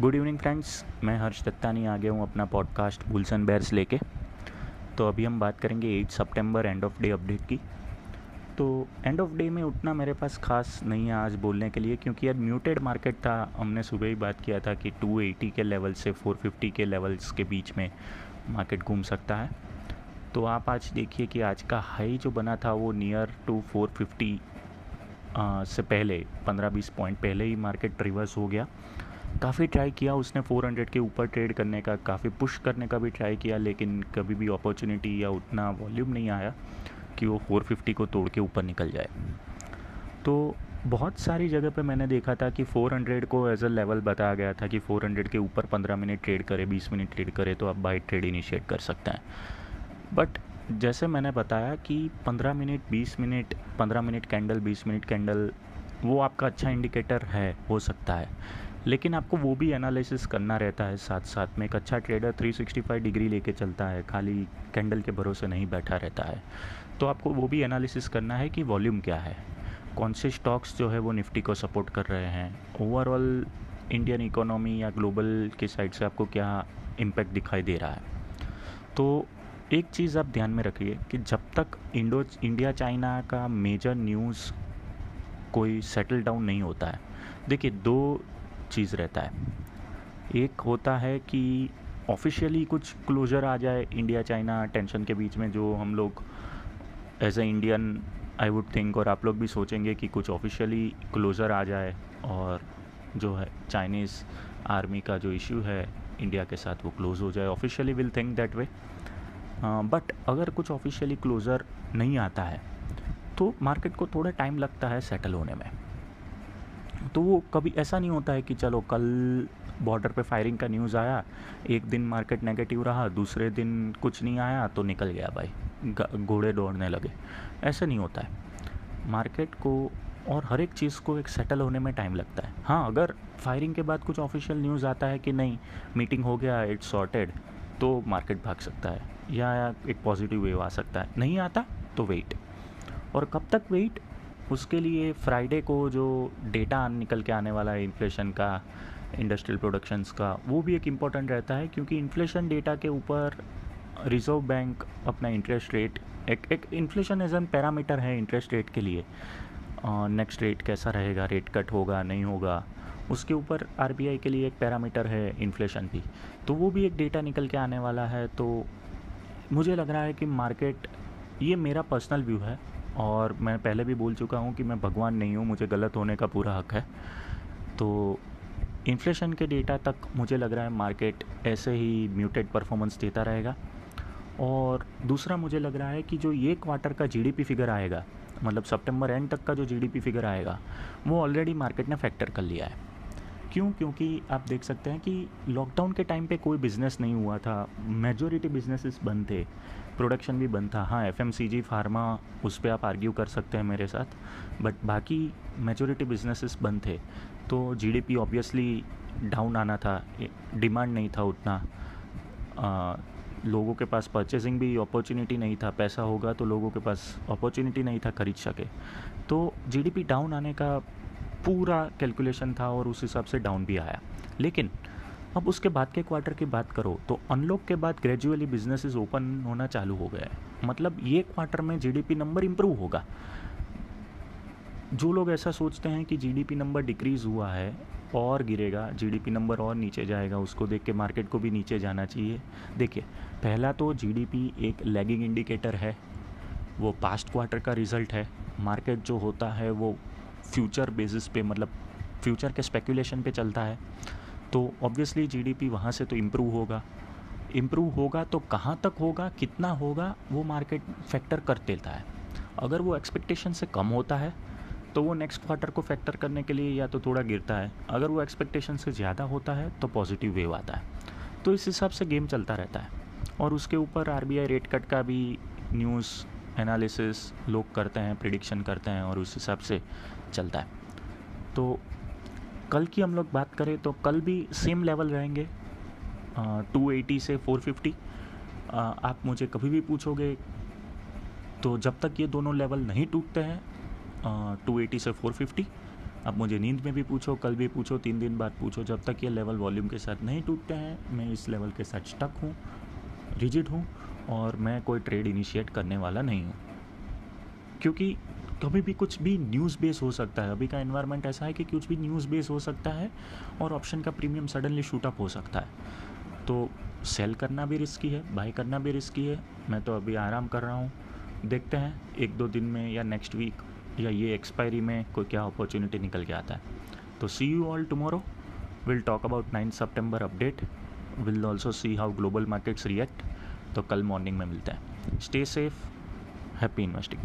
Good evening friends मैं हर्ष दत्तानी आ गया हूँ अपना पॉडकास्ट बुल्स एंड बेयर्स लेके। तो अभी हम बात करेंगे 8 सितंबर एंड ऑफ़ डे अपडेट की। तो एंड ऑफ़ डे में उतना मेरे पास खास नहीं है आज बोलने के लिए क्योंकि यार म्यूटेड मार्केट था। हमने सुबह ही बात किया था कि 280 के लेवल से 450 के लेवल्स के बीच में मार्केट घूम सकता है। तो आप आज देखिए कि आज का हाई जो बना था वो नियर टू 450 आ, से पहले 15-20 पॉइंट पहले ही मार्केट रिवर्स हो गया। काफ़ी ट्राई किया उसने 400 के ऊपर ट्रेड करने का, काफ़ी पुश करने का भी ट्राई किया, लेकिन कभी भी अपॉर्चुनिटी या उतना वॉल्यूम नहीं आया कि वो 450 को तोड़ के ऊपर निकल जाए। तो बहुत सारी जगह पे मैंने देखा था कि 400 को एज अ लेवल बताया गया था कि 400 के ऊपर 15 मिनट ट्रेड करे 20 मिनट ट्रेड करे तो आप बाई ट्रेड इनिशिएट कर सकते हैं। बट जैसे मैंने बताया कि 15 minute 20 minute 15 minute candle 20 minute candle वो आपका अच्छा इंडिकेटर है, हो सकता है। लेकिन आपको वो भी एनालिसिस करना रहता है साथ साथ में। एक अच्छा ट्रेडर 365 डिग्री लेके चलता है, खाली कैंडल के भरोसे नहीं बैठा रहता है। तो आपको वो भी एनालिसिस करना है कि वॉल्यूम क्या है। कौन से स्टॉक्स जो है वो निफ्टी को सपोर्ट कर रहे हैं। ओवरऑल इंडियन इकोनॉमी या ग्लोबल के साइड से आपको क्या इम्पैक्ट दिखाई दे रहा है। तो एक चीज़ आप ध्यान में रखिए कि जब तक इंडो इंडिया चाइना का मेजर न्यूज़ कोई सेटल डाउन नहीं होता है। देखिए, दो चीज़ रहता है। एक होता है कि ऑफिशियली कुछ क्लोजर आ जाए इंडिया चाइना टेंशन के बीच में, जो हम लोग as a Indian I would think और आप लोग भी सोचेंगे कि कुछ ऑफिशियली क्लोजर आ जाए और जो है चाइनीज़ आर्मी का जो इशू है इंडिया के साथ वो क्लोज़ हो जाए। Officially will think that way but अगर कुछ ऑफिशियली क्लोज़र नहीं आता है तो मार्केट को थोड़ा टाइम लगता है सेटल होने में। तो वो कभी ऐसा नहीं होता है कि चलो कल बॉर्डर पे फायरिंग का न्यूज़ आया, एक दिन मार्केट नेगेटिव रहा, दूसरे दिन कुछ नहीं आया तो निकल गया भाई घोड़े दौड़ने लगे। ऐसा नहीं होता है। मार्केट को और हर एक चीज़ को एक सेटल होने में टाइम लगता है। हाँ अगर फायरिंग के बाद कुछ ऑफिशियल न्यूज़ आता है कि नहीं मीटिंग हो गया इट्स सॉर्टेड तो मार्केट भाग सकता है। या एक पॉजिटिव वेव आ सकता है। नहीं आता तो वेट और कब तक वेट उसके लिए फ्राइडे को जो डेटा निकल के आने वाला है इन्फ्लेशन का इंडस्ट्रियल प्रोडक्शंस का, वो भी एक इंपॉर्टेंट रहता है क्योंकि इन्फ्लेशन डेटा के ऊपर रिज़र्व बैंक अपना इंटरेस्ट रेट एक एक इन्फ्लेशन एज एन पैरामीटर है इंटरेस्ट रेट के लिए। नेक्स्ट रेट कैसा रहेगा रेट कट होगा, नहीं होगा, उसके ऊपर आरबीआई के लिए एक पैरामीटर है इन्फ्लेशन भी। तो वो भी एक डेटा निकल के आने वाला है तो मुझे लग रहा है कि मार्केट ये मेरा पर्सनल व्यू है। और मैं पहले भी बोल चुका हूँ कि मैं भगवान नहीं हूँ, मुझे गलत होने का पूरा हक है। तो इन्फ्लेशन के डेटा तक मुझे लग रहा है मार्केट ऐसे ही म्यूटेड परफॉर्मेंस देता रहेगा। और दूसरा मुझे लग रहा है कि जो ये क्वार्टर का जीडीपी फिगर आएगा मतलब सितंबर एंड तक का जो जीडीपी फिगर आएगा, वो ऑलरेडी मार्केट ने फैक्टर कर लिया है। क्यों? क्योंकि आप देख सकते हैं कि लॉकडाउन के टाइम पे कोई बिज़नेस नहीं हुआ था। मेजोरिटी बिजनेसेस बंद थे। प्रोडक्शन भी बंद था। हाँ एफएमसीजी फार्मा उस पर आप आर्ग्यू कर सकते हैं मेरे साथ। बट बाकी मेजोरिटी बिजनेसेस बंद थे। तो जीडीपी ऑब्वियसली डाउन आना था। डिमांड नहीं था उतना। आ, लोगों के पास परचेजिंग भी अपॉर्चुनिटी नहीं था। पैसा होगा तो लोगों के पास अपॉर्चुनिटी नहीं था खरीद सके। तो जीडीपी डाउन आने का पूरा कैलकुलेशन था और उस हिसाब से डाउन भी आया। लेकिन अब उसके बाद के क्वार्टर की बात करो तो अनलॉक के बाद ग्रेजुअली बिजनेसेस ओपन होना चालू हो गया है। मतलब ये क्वार्टर में जीडीपी नंबर इम्प्रूव होगा। जो लोग ऐसा सोचते हैं कि जीडीपी नंबर डिक्रीज़ हुआ है और गिरेगा जीडीपी नंबर और नीचे जाएगा, उसको देख के मार्केट को भी नीचे जाना चाहिए। देखिए, पहला तो जीडीपी एक लैगिंग इंडिकेटर है, वो पास्ट क्वार्टर का रिज़ल्ट है। मार्केट जो होता है वो फ्यूचर बेसिस पे मतलब फ्यूचर के स्पेकुलेशन पे चलता है। तो ऑब्वियसली जीडीपी वहाँ से तो इम्प्रूव होगा। इम्प्रूव होगा तो कहाँ तक होगा, कितना होगा, वो मार्केट फैक्टर कर देता है। अगर वो एक्सपेक्टेशन से कम होता है तो वो नेक्स्ट क्वार्टर को फैक्टर करने के लिए या तो थोड़ा गिरता है। अगर वो एक्सपेक्टेशन से ज़्यादा होता है तो पॉजिटिव वेव आता है। तो इस हिसाब से गेम चलता रहता है। और उसके ऊपर आरबीआई रेट कट का भी न्यूज़ एनालिसिस लोग करते हैं प्रिडिक्शन करते हैं और उस हिसाब से चलता है। तो कल की हम लोग बात करें तो कल भी सेम लेवल रहेंगे। टू एटी से फोर फिफ्टी आप मुझे कभी भी पूछोगे तो जब तक ये दोनों लेवल नहीं टूटते हैं टू एटी से फोर फिफ्टी आप मुझे नींद में भी पूछो, कल भी पूछो, तीन दिन बाद पूछो, जब तक ये लेवल वॉल्यूम के साथ नहीं टूटते हैं, मैं इस लेवल के साथ स्टक हूँ रिजिड हूँ। और मैं कोई ट्रेड इनिशिएट करने वाला नहीं हूँ। क्योंकि कभी भी कुछ भी न्यूज़ बेस हो सकता है। अभी का इन्वायरमेंट ऐसा है कि कुछ भी न्यूज़ बेस हो सकता है और ऑप्शन का प्रीमियम सडनली शूट अप हो सकता है। तो सेल करना भी रिस्की है बाई करना भी रिस्की है। मैं तो अभी आराम कर रहा हूँ। देखते हैं, एक दो दिन में या नेक्स्ट वीक या ये एक्सपायरी में कोई क्या अपॉर्चुनिटी निकल के आता है। तो see you all tomorrow will talk about nine September update will also see how global markets react तो कल मॉर्निंग में मिलते हैं। Stay safe happy investing